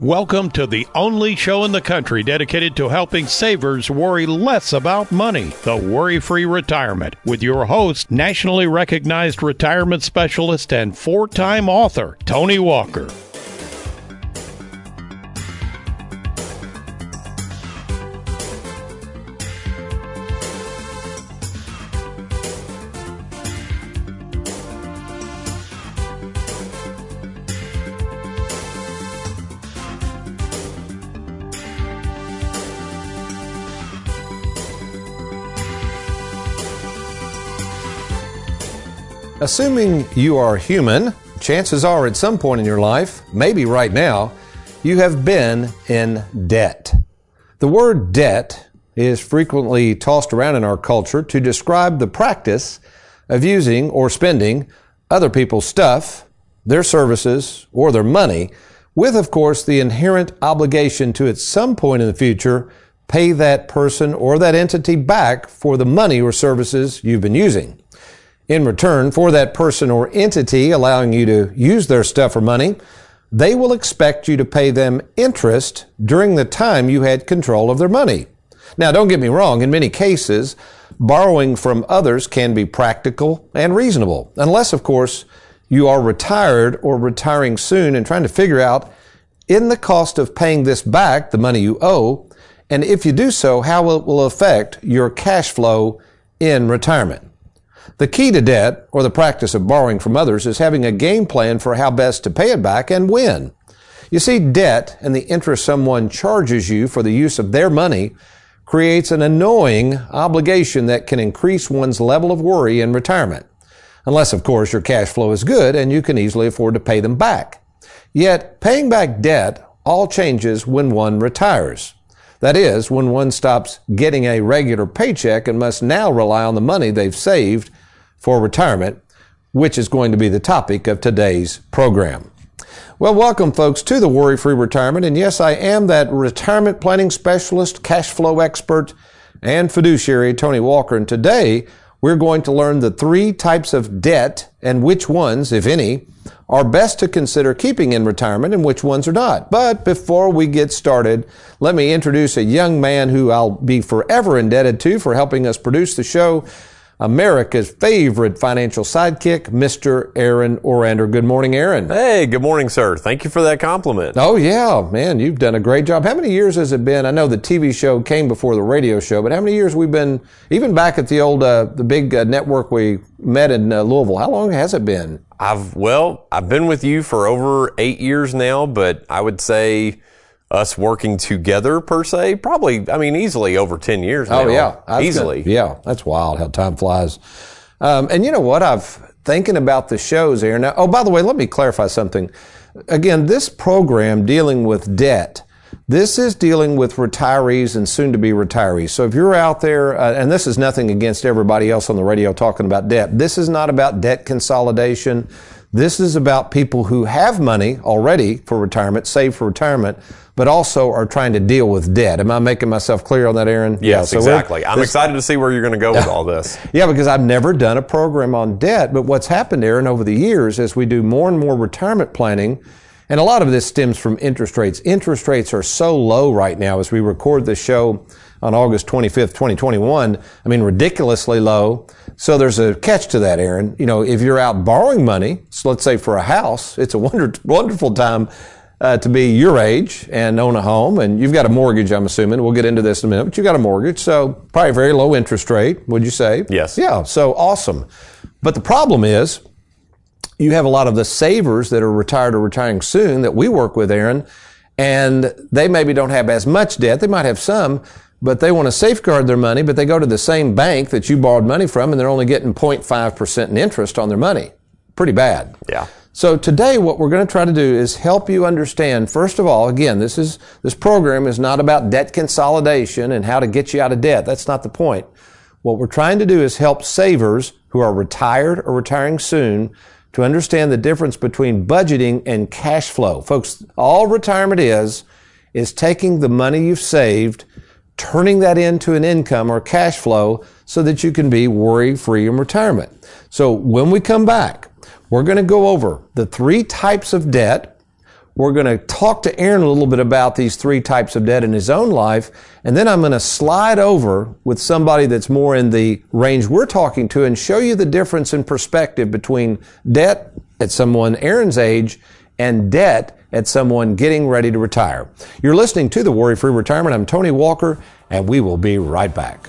Welcome to the only show in the country dedicated to helping savers worry less about money, the Worry Free Retirement, with your host, nationally recognized retirement specialist and four time author, Tony Walker. Assuming you are human, chances are at some point in your life, maybe right now, you have been in debt. The word debt is frequently tossed around in our culture to describe the practice of using or spending other people's stuff, their services, or their money, with, of course, the inherent obligation to at some point in the future pay that person or that entity back for the money or services you've been using. In return for that person or entity allowing you to use their stuff or money, they will expect you to pay them interest during the time you had control of their money. Now, don't get me wrong, in many cases, borrowing from others can be practical and reasonable, unless, of course, you are retired or retiring soon and trying to figure out in the cost of paying this back, the money you owe, and if you do so, how it will affect your cash flow in retirement. The key to debt, or the practice of borrowing from others, is having a game plan for how best to pay it back and when. You see, debt and the interest someone charges you for the use of their money creates an annoying obligation that can increase one's level of worry in retirement. Unless, of course, your cash flow is good and you can easily afford to pay them back. Yet, paying back debt all changes when one retires. That is, when one stops getting a regular paycheck and must now rely on the money they've saved for retirement, which is going to be the topic of today's program. Well, welcome, folks, to the Worry Free Retirement. And yes, I am that retirement planning specialist, cash flow expert, and fiduciary, Tony Walker. And today, we're going to learn the three types of debt and which ones, if any, are best to consider keeping in retirement and which ones are not. But before we get started, let me introduce a young man who I'll be forever indebted to for helping us produce the show. America's favorite financial sidekick, Mr. Aaron Orander. Good morning, Aaron. Hey, good morning, sir. Thank you for that compliment. Oh, yeah, man, you've done a great job. How many years has it been? I know the TV show came before the radio show, but how many years we've been, even back at the old, uh, the big uh, network we met in uh, Louisville, how long has it been? I've, well, I've been with you for over eight years now, but I would say, us working together per se, probably, I mean, easily over 10 years now. Oh, yeah. That's easily. Good. Yeah. That's wild how time flies. Um, and you know what? I've thinking about the shows here. Now, oh, by the way, let me clarify something. Again, this program dealing with debt, this is dealing with retirees and soon to be retirees. So if you're out there, uh, and this is nothing against everybody else on the radio talking about debt, this is not about debt consolidation. This is about people who have money already for retirement, saved for retirement, but also are trying to deal with debt. Am I making myself clear on that, Aaron? Yes, yeah, so exactly. I'm excited to see where you're going to go with all this. Yeah, because I've never done a program on debt, but what's happened, Aaron, over the years as we do more and more retirement planning, and a lot of this stems from interest rates. Interest rates are so low right now as we record this show on August 25th, 2021. I mean, ridiculously low. So there's a catch to that, Aaron. You know, if you're out borrowing money, so let's say for a house, it's a wonder, wonderful time uh, to be your age and own a home, and you've got a mortgage, I'm assuming. We'll get into this in a minute, but you've got a mortgage, so probably very low interest rate, would you say? Yes. Yeah, so awesome. But the problem is, you have a lot of the savers that are retired or retiring soon that we work with, Aaron, and they maybe don't have as much debt. They might have some, but they want to safeguard their money, but they go to the same bank that you borrowed money from and they're only getting 0.5% in interest on their money. Pretty bad. Yeah. So today what we're going to try to do is help you understand, first of all, again, this is, this program is not about debt consolidation and how to get you out of debt. That's not the point. What we're trying to do is help savers who are retired or retiring soon to understand the difference between budgeting and cash flow. Folks, all retirement is, is taking the money you've saved, turning that into an income or cash flow so that you can be worry free in retirement. So when we come back, we're going to go over the three types of debt we're going to talk to Aaron a little bit about these three types of debt in his own life. And then I'm going to slide over with somebody that's more in the range we're talking to and show you the difference in perspective between debt at someone Aaron's age and debt at someone getting ready to retire. You're listening to the Worry Free Retirement. I'm Tony Walker and we will be right back.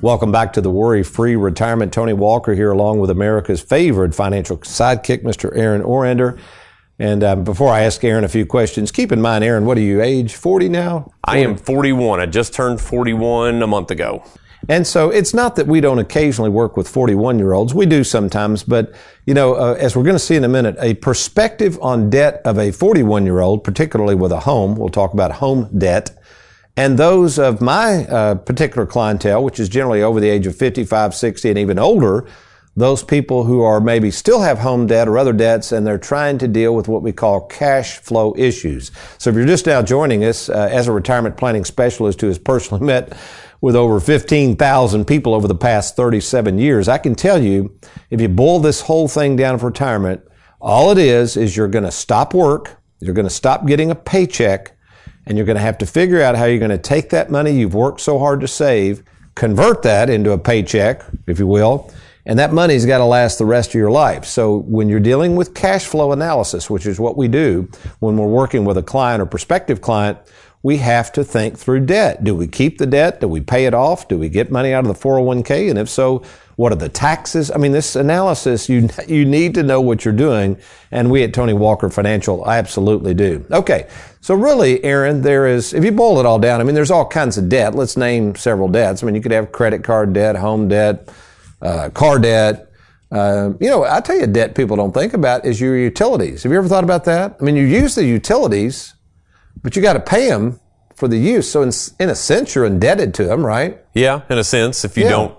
Welcome back to the Worry Free Retirement. Tony Walker here, along with America's favorite financial sidekick, Mr. Aaron Orander. And um, before I ask Aaron a few questions, keep in mind, Aaron, what are you, age 40 now? 40? I am 41. I just turned 41 a month ago. And so it's not that we don't occasionally work with 41 year olds. We do sometimes, but you know, uh, as we're going to see in a minute, a perspective on debt of a 41 year old, particularly with a home, we'll talk about home debt, and those of my uh, particular clientele, which is generally over the age of 55, 60, and even older, those people who are maybe still have home debt or other debts and they're trying to deal with what we call cash flow issues. So if you're just now joining us uh, as a retirement planning specialist who has personally met with over 15,000 people over the past 37 years, I can tell you if you boil this whole thing down for retirement, all it is is you're going to stop work, you're going to stop getting a paycheck, and you're going to have to figure out how you're going to take that money you've worked so hard to save, convert that into a paycheck, if you will, and that money's got to last the rest of your life. So when you're dealing with cash flow analysis, which is what we do when we're working with a client or prospective client, we have to think through debt. Do we keep the debt? Do we pay it off? Do we get money out of the 401k? And if so, what are the taxes? I mean, this analysis, you, you need to know what you're doing. And we at Tony Walker Financial absolutely do. Okay. So really, Aaron, there is, if you boil it all down, I mean, there's all kinds of debt. Let's name several debts. I mean, you could have credit card debt, home debt, uh, car debt. Uh, you know, I tell you, debt people don't think about is your utilities. Have you ever thought about that? I mean, you use the utilities, but you got to pay them for the use. So in, in a sense, you're indebted to them, right? Yeah, in a sense. If you yeah. don't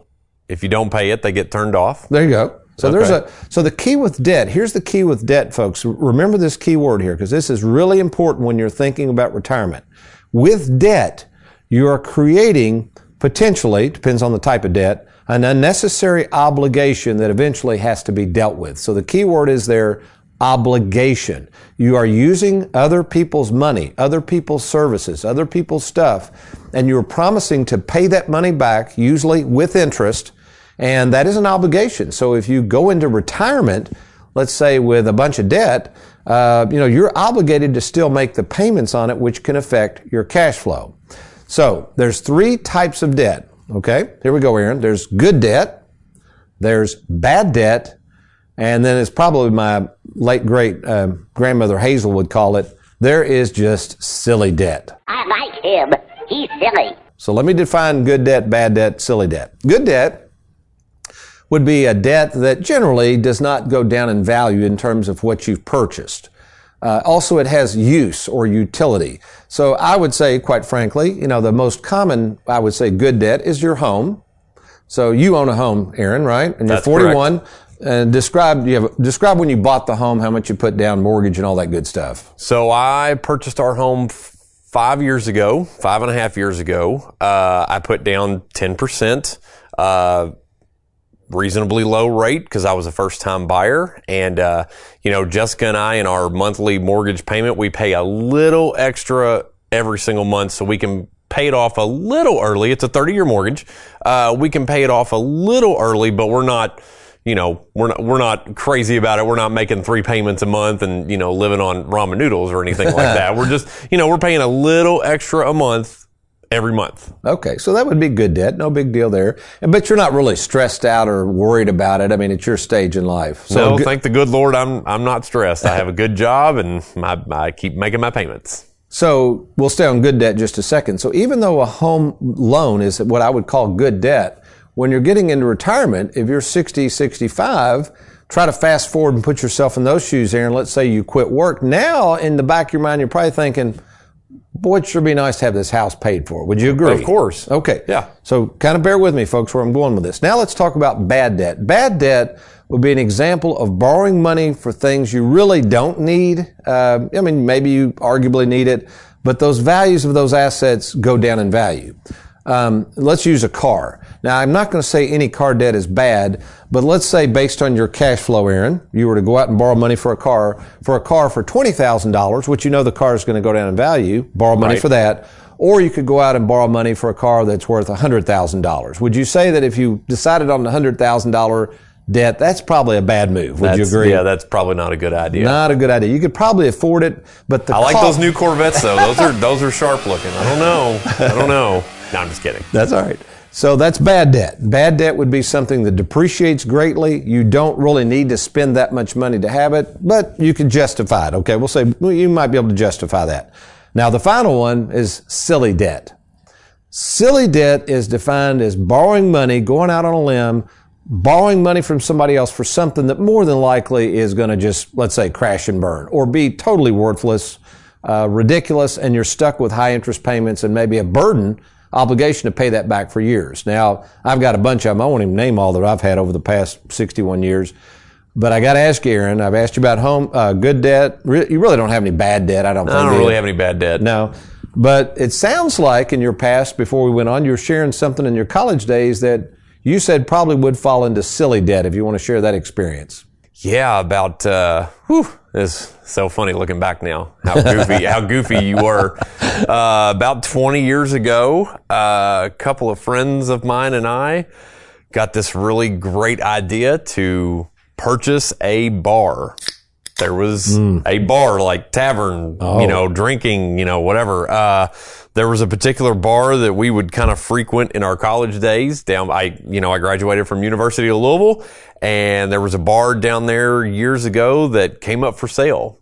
if you don't pay it, they get turned off. There you go. So okay. there's a so the key with debt. Here's the key with debt, folks. Remember this key word here because this is really important when you're thinking about retirement. With debt, you are creating potentially depends on the type of debt an unnecessary obligation that eventually has to be dealt with. So the key word is there obligation. You are using other people's money, other people's services, other people's stuff, and you're promising to pay that money back, usually with interest, and that is an obligation. So if you go into retirement, let's say with a bunch of debt, uh, you know, you're obligated to still make the payments on it, which can affect your cash flow. So there's three types of debt. Okay. Here we go, Aaron. There's good debt. There's bad debt. And then it's probably my late great uh, grandmother Hazel would call it. There is just silly debt. I like him. He's silly. So let me define good debt, bad debt, silly debt. Good debt would be a debt that generally does not go down in value in terms of what you've purchased. Uh, also, it has use or utility. So I would say, quite frankly, you know, the most common, I would say, good debt is your home. So you own a home, Aaron, right? And That's you're 41. And describe you have describe when you bought the home, how much you put down, mortgage, and all that good stuff. So I purchased our home five years ago, five and a half years ago. Uh, I put down ten percent. Uh, reasonably low rate because I was a first time buyer. And, uh, you know, Jessica and I in our monthly mortgage payment, we pay a little extra every single month so we can pay it off a little early. It's a 30 year mortgage. Uh, we can pay it off a little early, but we're not, you know, we're not, we're not crazy about it. We're not making three payments a month and, you know, living on ramen noodles or anything like that. We're just, you know, we're paying a little extra a month every month. Okay, so that would be good debt. No big deal there. But you're not really stressed out or worried about it. I mean, it's your stage in life. So good- thank the good Lord, I'm, I'm not stressed. I have a good job and my, I keep making my payments. So we'll stay on good debt just a second. So even though a home loan is what I would call good debt, when you're getting into retirement, if you're 60, 65, try to fast forward and put yourself in those shoes, Aaron. Let's say you quit work. Now, in the back of your mind, you're probably thinking, boy, it sure be nice to have this house paid for. Would you agree? Of course. Okay. Yeah. So kind of bear with me, folks, where I'm going with this. Now let's talk about bad debt. Bad debt would be an example of borrowing money for things you really don't need. Uh, I mean, maybe you arguably need it, but those values of those assets go down in value. Um, let's use a car. Now, I'm not going to say any car debt is bad, but let's say based on your cash flow, Aaron, you were to go out and borrow money for a car, for a car for $20,000, which you know the car is going to go down in value, borrow money Right. for that. Or you could go out and borrow money for a car that's worth $100,000. Would you say that if you decided on the $100,000 debt, that's probably a bad move? Would you agree? Yeah, that's probably not a good idea. Not a good idea. You could probably afford it, but the I like those new Corvettes though. Those are those are sharp looking. I don't know. I don't know. No, I'm just kidding. That's all right. So that's bad debt. Bad debt would be something that depreciates greatly. You don't really need to spend that much money to have it, but you can justify it. Okay, we'll say well, you might be able to justify that. Now, the final one is silly debt. Silly debt is defined as borrowing money, going out on a limb, borrowing money from somebody else for something that more than likely is going to just, let's say, crash and burn or be totally worthless, uh, ridiculous, and you're stuck with high interest payments and maybe a burden obligation to pay that back for years. Now, I've got a bunch of them. I won't even name all that I've had over the past 61 years. But I got to ask you, Aaron. I've asked you about home uh, good debt. Re- you really don't have any bad debt. I don't. I think, don't really have any bad debt. No. But it sounds like in your past, before we went on, you were sharing something in your college days that you said probably would fall into silly debt if you want to share that experience. Yeah, about uh, whew, it's so funny looking back now. How goofy, how goofy you were. Uh, about 20 years ago, uh, a couple of friends of mine and I got this really great idea to purchase a bar. There was a bar like tavern, you know, drinking, you know, whatever. Uh, there was a particular bar that we would kind of frequent in our college days. Down, I, you know, I graduated from University of Louisville, and there was a bar down there years ago that came up for sale,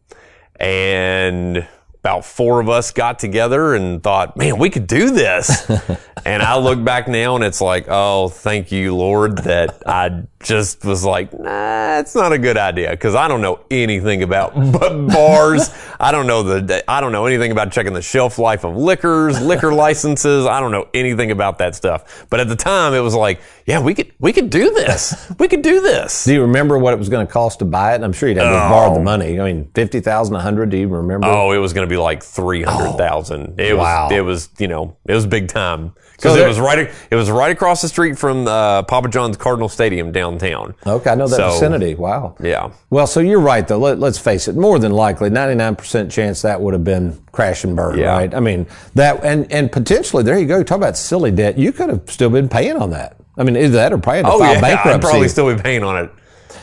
and about four of us got together and thought, man, we could do this. and I look back now and it's like, oh, thank you, Lord, that I just was like, nah, it's not a good idea because I don't know anything about bars. I don't know the, I don't know anything about checking the shelf life of liquors, liquor licenses. I don't know anything about that stuff. But at the time, it was like, yeah, we could, we could do this. We could do this. Do you remember what it was going to cost to buy it? I'm sure you'd have to have borrowed the money. I mean, 50,000, 100. Do you remember? Oh, it was going to be like three hundred thousand. It wow. was. It was. You know, it was big time because So it was right. It was right across the street from uh, Papa John's Cardinal Stadium downtown. Okay, I know that So- vicinity. Wow. Yeah. Well, so you're right, though. Let, let's face it. More than likely, 99% chance that would have been crash and burn, Yeah. right? I mean, that, and, and potentially, there you go. Talk about silly debt. You could have still been paying on that. I mean, either that or probably had to Oh file yeah. bankruptcy. I'd probably still be paying on it.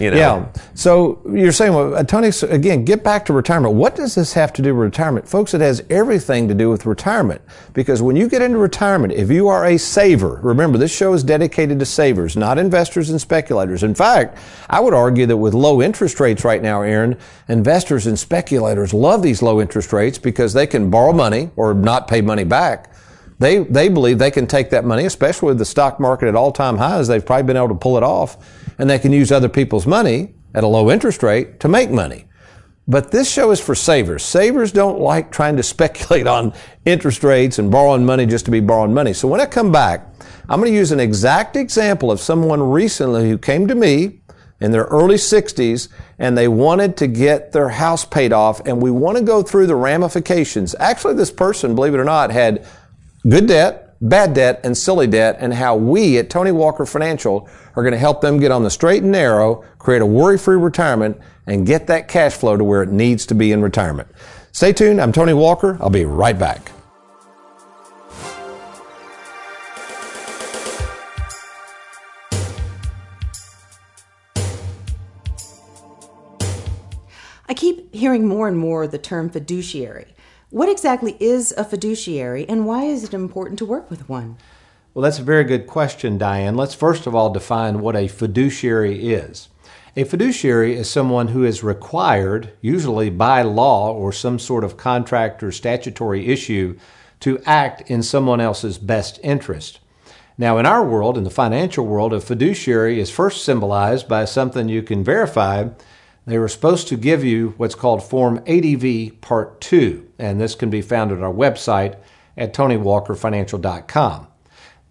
You know. Yeah. So you're saying, well, Tony, again, get back to retirement. What does this have to do with retirement? Folks, it has everything to do with retirement. Because when you get into retirement, if you are a saver, remember, this show is dedicated to savers, not investors and speculators. In fact, I would argue that with low interest rates right now, Aaron, investors and speculators love these low interest rates because they can borrow money or not pay money back. They, they believe they can take that money, especially with the stock market at all time highs. They've probably been able to pull it off and they can use other people's money at a low interest rate to make money. But this show is for savers. Savers don't like trying to speculate on interest rates and borrowing money just to be borrowing money. So when I come back, I'm going to use an exact example of someone recently who came to me in their early 60s and they wanted to get their house paid off and we want to go through the ramifications. Actually, this person, believe it or not, had good debt, bad debt, and silly debt, and how we at Tony Walker Financial are going to help them get on the straight and narrow, create a worry-free retirement, and get that cash flow to where it needs to be in retirement. Stay tuned. I'm Tony Walker. I'll be right back. I keep hearing more and more the term fiduciary. What exactly is a fiduciary and why is it important to work with one? Well, that's a very good question, Diane. Let's first of all define what a fiduciary is. A fiduciary is someone who is required, usually by law or some sort of contract or statutory issue, to act in someone else's best interest. Now, in our world, in the financial world, a fiduciary is first symbolized by something you can verify. They were supposed to give you what's called Form ADV Part 2, and this can be found at our website at TonyWalkerFinancial.com.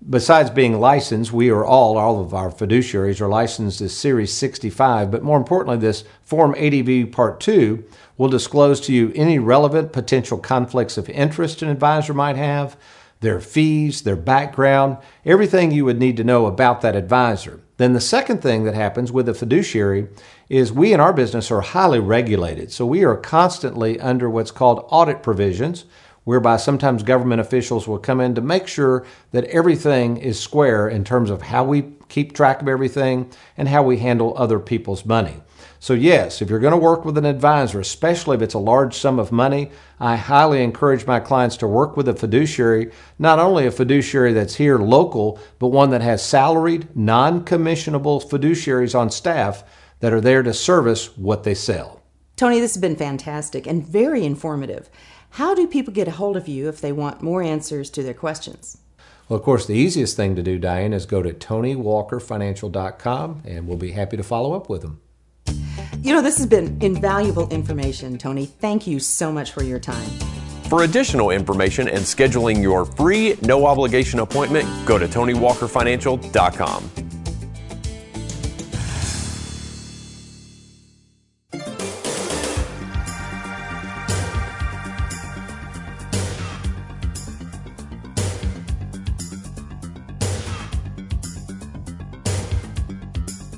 Besides being licensed, we are all, all of our fiduciaries are licensed as Series 65, but more importantly, this Form ADV Part 2 will disclose to you any relevant potential conflicts of interest an advisor might have their fees, their background, everything you would need to know about that advisor. Then the second thing that happens with a fiduciary is we in our business are highly regulated. So we are constantly under what's called audit provisions, whereby sometimes government officials will come in to make sure that everything is square in terms of how we keep track of everything and how we handle other people's money. So, yes, if you're going to work with an advisor, especially if it's a large sum of money, I highly encourage my clients to work with a fiduciary, not only a fiduciary that's here local, but one that has salaried, non commissionable fiduciaries on staff that are there to service what they sell. Tony, this has been fantastic and very informative. How do people get a hold of you if they want more answers to their questions? Well, of course, the easiest thing to do, Diane, is go to TonyWalkerFinancial.com and we'll be happy to follow up with them. You know, this has been invaluable information, Tony. Thank you so much for your time. For additional information and scheduling your free, no obligation appointment, go to TonyWalkerFinancial.com.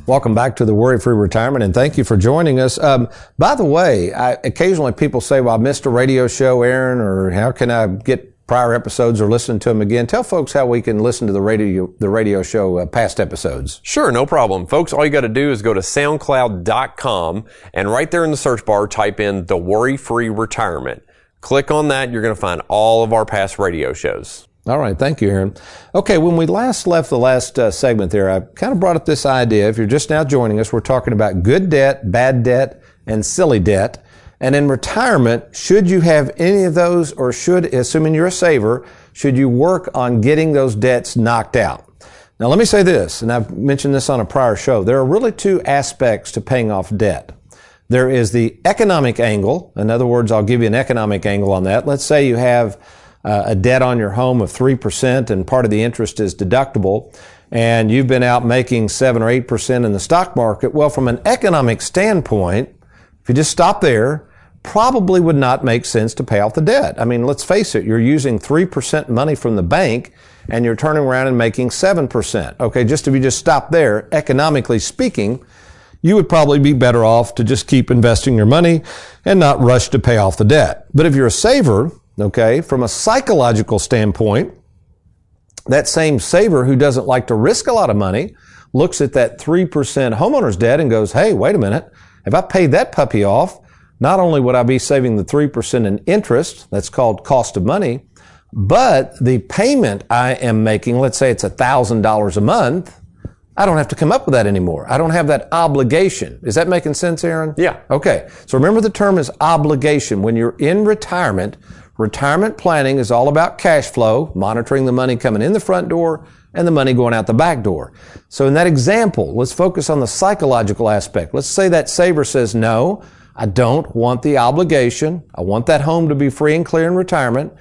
Welcome back to the Worry Free Retirement, and thank you for joining us. Um, by the way, I, occasionally people say, "Well, I missed a radio show, Aaron," or "How can I get prior episodes or listen to them again?" Tell folks how we can listen to the radio the radio show uh, past episodes. Sure, no problem, folks. All you got to do is go to SoundCloud.com and right there in the search bar, type in "the Worry Free Retirement." Click on that. You're going to find all of our past radio shows. All right, thank you, Aaron. Okay, when we last left the last uh, segment there, I kind of brought up this idea. If you're just now joining us, we're talking about good debt, bad debt, and silly debt. And in retirement, should you have any of those, or should, assuming you're a saver, should you work on getting those debts knocked out? Now, let me say this, and I've mentioned this on a prior show. There are really two aspects to paying off debt. There is the economic angle. In other words, I'll give you an economic angle on that. Let's say you have uh, a debt on your home of 3% and part of the interest is deductible and you've been out making 7 or 8% in the stock market, well, from an economic standpoint, if you just stop there, probably would not make sense to pay off the debt. I mean, let's face it, you're using 3% money from the bank and you're turning around and making 7%. Okay, just if you just stop there, economically speaking, you would probably be better off to just keep investing your money and not rush to pay off the debt. But if you're a saver, Okay. From a psychological standpoint, that same saver who doesn't like to risk a lot of money looks at that 3% homeowner's debt and goes, Hey, wait a minute. If I paid that puppy off, not only would I be saving the 3% in interest, that's called cost of money, but the payment I am making, let's say it's $1,000 a month, I don't have to come up with that anymore. I don't have that obligation. Is that making sense, Aaron? Yeah. Okay. So remember the term is obligation. When you're in retirement, Retirement planning is all about cash flow, monitoring the money coming in the front door and the money going out the back door. So in that example, let's focus on the psychological aspect. Let's say that saver says, no, I don't want the obligation. I want that home to be free and clear in retirement.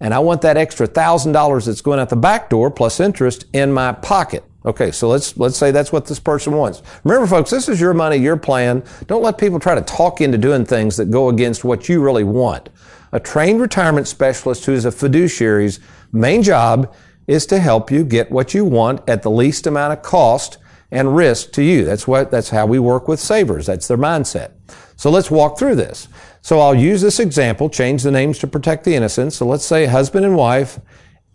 And I want that extra thousand dollars that's going out the back door plus interest in my pocket. Okay, so let's let's say that's what this person wants. Remember, folks, this is your money, your plan. Don't let people try to talk into doing things that go against what you really want. A trained retirement specialist who is a fiduciary's main job is to help you get what you want at the least amount of cost and risk to you. That's what, that's how we work with savers. That's their mindset. So let's walk through this. So I'll use this example, change the names to protect the innocent. So let's say husband and wife,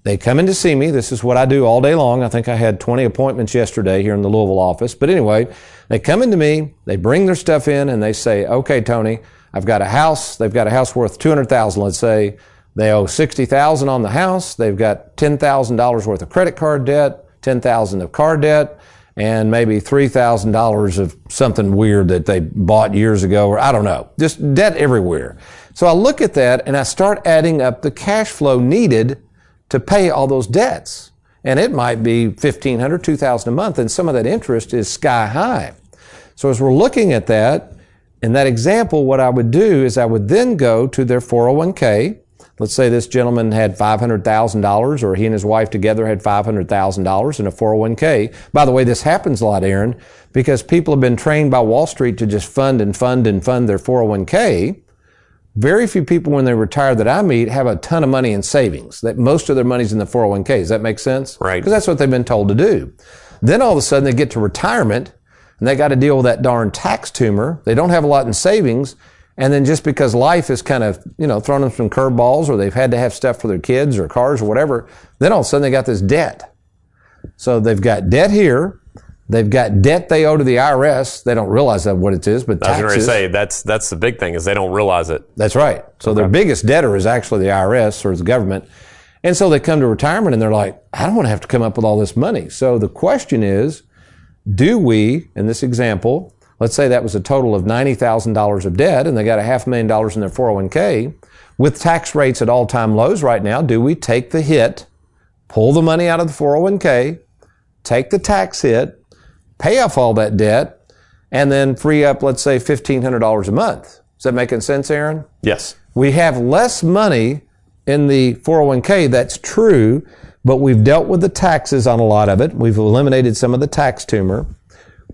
they come in to see me. This is what I do all day long. I think I had 20 appointments yesterday here in the Louisville office. But anyway, they come into me, they bring their stuff in and they say, okay, Tony, I've got a house. They've got a house worth 200,000. Let's say they owe 60,000 on the house. They've got $10,000 worth of credit card debt, 10,000 of car debt, and maybe $3,000 of something weird that they bought years ago, or I don't know. Just debt everywhere. So I look at that and I start adding up the cash flow needed to pay all those debts. And it might be 1500 2000 a month, and some of that interest is sky high. So as we're looking at that, in that example, what I would do is I would then go to their 401k. Let's say this gentleman had $500,000 or he and his wife together had $500,000 in a 401k. By the way, this happens a lot, Aaron, because people have been trained by Wall Street to just fund and fund and fund their 401k. Very few people when they retire that I meet have a ton of money in savings. That most of their money's in the 401k. Does that make sense? Right. Because that's what they've been told to do. Then all of a sudden they get to retirement and they got to deal with that darn tax tumor. They don't have a lot in savings. And then just because life is kind of, you know, throwing them some curveballs or they've had to have stuff for their kids or cars or whatever, then all of a sudden they got this debt. So they've got debt here. They've got debt they owe to the IRS. They don't realize that what it is, but I was going to say that's that's the big thing is they don't realize it. That's right. So their biggest debtor is actually the IRS or the government. And so they come to retirement and they're like, I don't want to have to come up with all this money. So the question is, do we, in this example, let's say that was a total of $90,000 of debt and they got a half million dollars in their 401k, with tax rates at all time lows right now, do we take the hit, pull the money out of the 401k, take the tax hit, pay off all that debt, and then free up, let's say, $1,500 a month? Is that making sense, Aaron? Yes. We have less money in the 401k. That's true, but we've dealt with the taxes on a lot of it. We've eliminated some of the tax tumor.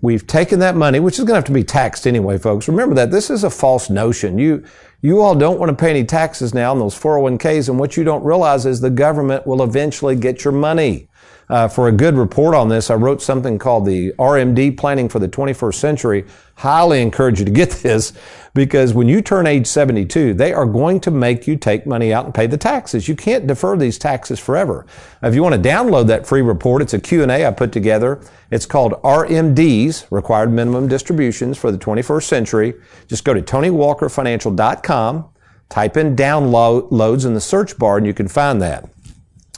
We've taken that money, which is going to have to be taxed anyway, folks. Remember that this is a false notion. You, you all don't want to pay any taxes now on those 401ks, and what you don't realize is the government will eventually get your money. Uh, for a good report on this, I wrote something called the RMD Planning for the 21st Century. Highly encourage you to get this because when you turn age 72, they are going to make you take money out and pay the taxes. You can't defer these taxes forever. If you want to download that free report, it's a Q&A I put together. It's called RMDs, Required Minimum Distributions for the 21st Century. Just go to TonyWalkerFinancial.com, type in downloads in the search bar, and you can find that.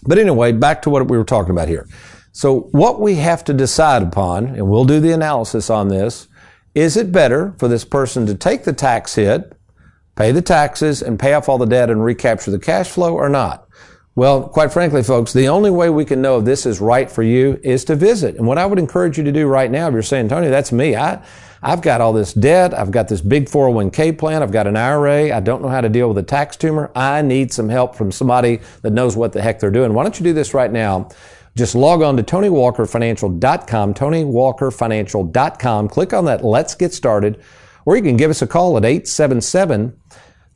But anyway, back to what we were talking about here. So what we have to decide upon, and we'll do the analysis on this, is it better for this person to take the tax hit, pay the taxes, and pay off all the debt and recapture the cash flow or not? Well, quite frankly, folks, the only way we can know if this is right for you is to visit. And what I would encourage you to do right now, if you're saying, Tony, that's me. I, I've got all this debt. I've got this big 401k plan. I've got an IRA. I don't know how to deal with a tax tumor. I need some help from somebody that knows what the heck they're doing. Why don't you do this right now? Just log on to TonyWalkerFinancial.com, TonyWalkerFinancial.com. Click on that Let's Get Started, or you can give us a call at 877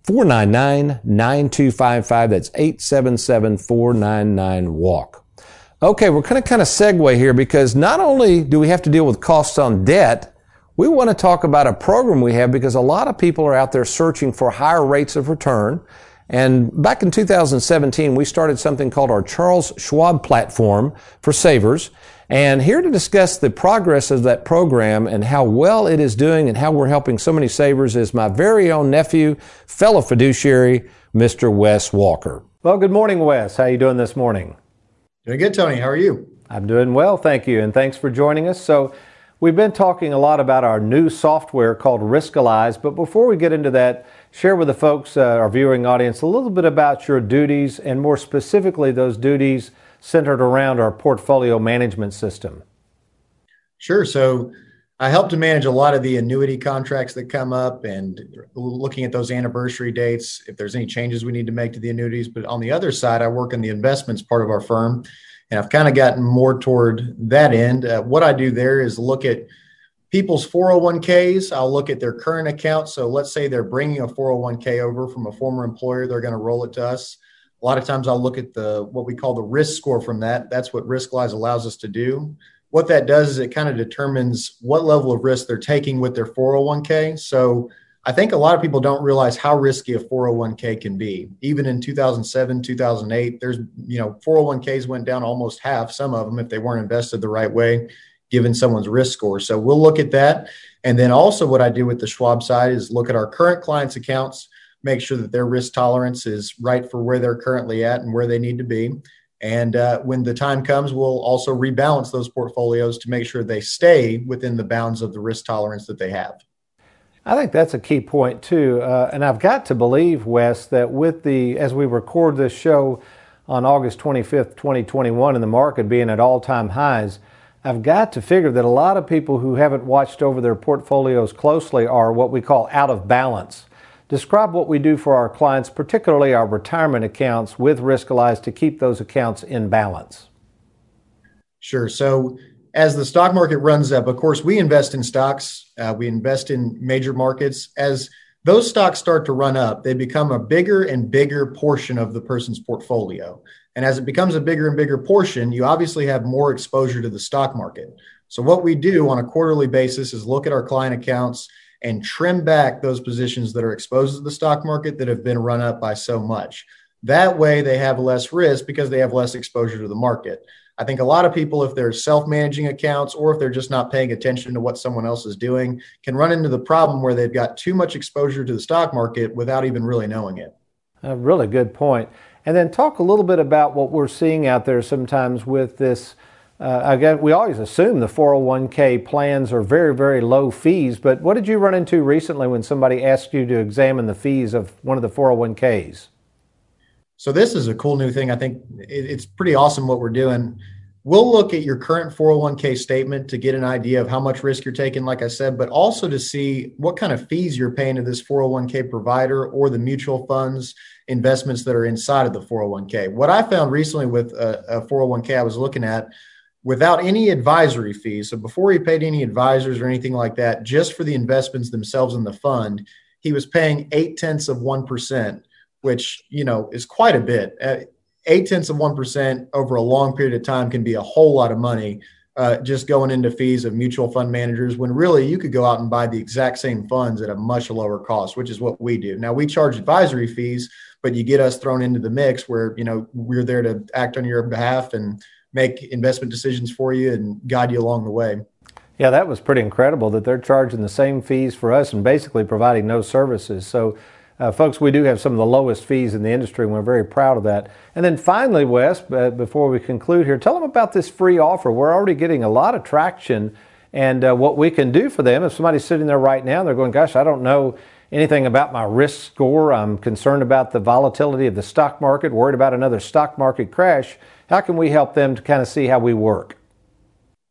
499 9255. That's 877 499 WALK. Okay, we're going to kind of segue here because not only do we have to deal with costs on debt, we want to talk about a program we have because a lot of people are out there searching for higher rates of return. And back in 2017, we started something called our Charles Schwab platform for savers. And here to discuss the progress of that program and how well it is doing and how we're helping so many savers is my very own nephew, fellow fiduciary, Mr. Wes Walker. Well, good morning, Wes. How are you doing this morning? Doing good, Tony. How are you? I'm doing well, thank you, and thanks for joining us. So, we've been talking a lot about our new software called Riskalyze, but before we get into that, share with the folks, uh, our viewing audience, a little bit about your duties and more specifically those duties centered around our portfolio management system. Sure. So I help to manage a lot of the annuity contracts that come up and looking at those anniversary dates, if there's any changes we need to make to the annuities. But on the other side, I work in the investments part of our firm, and I've kind of gotten more toward that end. Uh, what I do there is look at people's 401ks. I'll look at their current account. So let's say they're bringing a 401k over from a former employer, they're going to roll it to us. A lot of times I'll look at the what we call the risk score from that. That's what Riskalyze allows us to do. What that does is it kind of determines what level of risk they're taking with their 401k. So I think a lot of people don't realize how risky a 401k can be. Even in 2007, 2008, there's, you know, 401ks went down almost half, some of them if they weren't invested the right way. given someone's risk score. So we'll look at that. And then also, what I do with the Schwab side is look at our current clients' accounts, make sure that their risk tolerance is right for where they're currently at and where they need to be. And uh, when the time comes, we'll also rebalance those portfolios to make sure they stay within the bounds of the risk tolerance that they have. I think that's a key point too, uh, and I've got to believe, Wes, that with the as we record this show on August 25th, 2021, and the market being at all-time highs, I've got to figure that a lot of people who haven't watched over their portfolios closely are what we call out of balance. Describe what we do for our clients, particularly our retirement accounts with Riskalyze to keep those accounts in balance. Sure. So as the stock market runs up, of course, we invest in stocks, uh, we invest in major markets. As those stocks start to run up, they become a bigger and bigger portion of the person's portfolio. And as it becomes a bigger and bigger portion, you obviously have more exposure to the stock market. So, what we do on a quarterly basis is look at our client accounts and trim back those positions that are exposed to the stock market that have been run up by so much. That way, they have less risk because they have less exposure to the market. I think a lot of people, if they're self managing accounts or if they're just not paying attention to what someone else is doing, can run into the problem where they've got too much exposure to the stock market without even really knowing it. A really good point. And then talk a little bit about what we're seeing out there sometimes with this. Uh, again, we always assume the 401k plans are very, very low fees, but what did you run into recently when somebody asked you to examine the fees of one of the 401ks? So this is a cool new thing. I think it's pretty awesome what we're doing. We'll look at your current 401k statement to get an idea of how much risk you're taking, like I said, but also to see what kind of fees you're paying to this 401k provider or the mutual funds investments that are inside of the 401k. What I found recently with a, a 401k I was looking at without any advisory fees. So before he paid any advisors or anything like that, just for the investments themselves in the fund, he was paying eight tenths of 1% which you know is quite a bit. Uh, eight tenths of one percent over a long period of time can be a whole lot of money. Uh, just going into fees of mutual fund managers when really you could go out and buy the exact same funds at a much lower cost, which is what we do. Now we charge advisory fees, but you get us thrown into the mix where you know we're there to act on your behalf and make investment decisions for you and guide you along the way. Yeah, that was pretty incredible that they're charging the same fees for us and basically providing no services. So uh, folks, we do have some of the lowest fees in the industry, and we're very proud of that. And then finally, Wes, uh, before we conclude here, tell them about this free offer. We're already getting a lot of traction, and uh, what we can do for them. If somebody's sitting there right now, they're going, "Gosh, I don't know anything about my risk score. I'm concerned about the volatility of the stock market, worried about another stock market crash." How can we help them to kind of see how we work?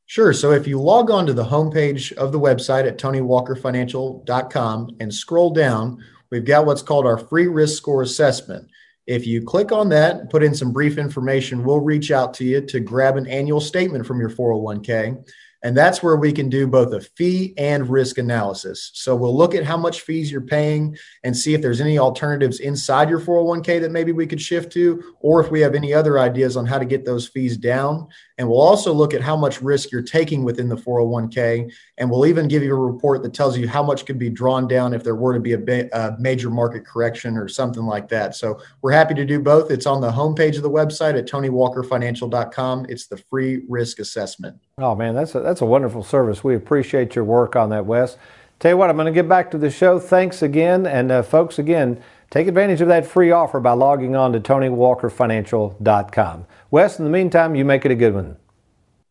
Sure. So if you log on to the homepage of the website at TonyWalkerFinancial.com and scroll down, we've got what's called our free risk score assessment. If you click on that, put in some brief information, we'll reach out to you to grab an annual statement from your 401k. And that's where we can do both a fee and risk analysis. So we'll look at how much fees you're paying and see if there's any alternatives inside your 401k that maybe we could shift to, or if we have any other ideas on how to get those fees down. And we'll also look at how much risk you're taking within the 401k. And we'll even give you a report that tells you how much could be drawn down if there were to be a, a major market correction or something like that. So we're happy to do both. It's on the homepage of the website at TonyWalkerFinancial.com. It's the free risk assessment. Oh, man, that's a, that's a wonderful service. We appreciate your work on that, Wes. Tell you what, I'm going to get back to the show. Thanks again. And uh, folks, again, take advantage of that free offer by logging on to TonyWalkerFinancial.com. Wes, in the meantime, you make it a good one.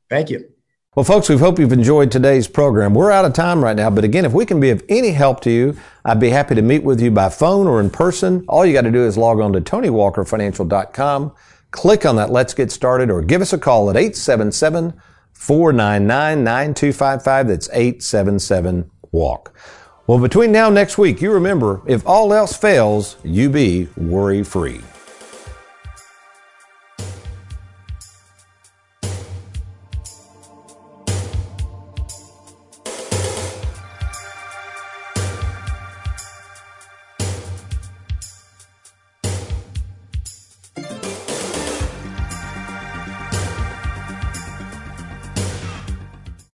Thank you. Well, folks, we hope you've enjoyed today's program. We're out of time right now, but again, if we can be of any help to you, I'd be happy to meet with you by phone or in person. All you got to do is log on to TonyWalkerFinancial.com, click on that Let's Get Started, or give us a call at 877 499 9255. That's 877 WALK. Well, between now and next week, you remember if all else fails, you be worry free.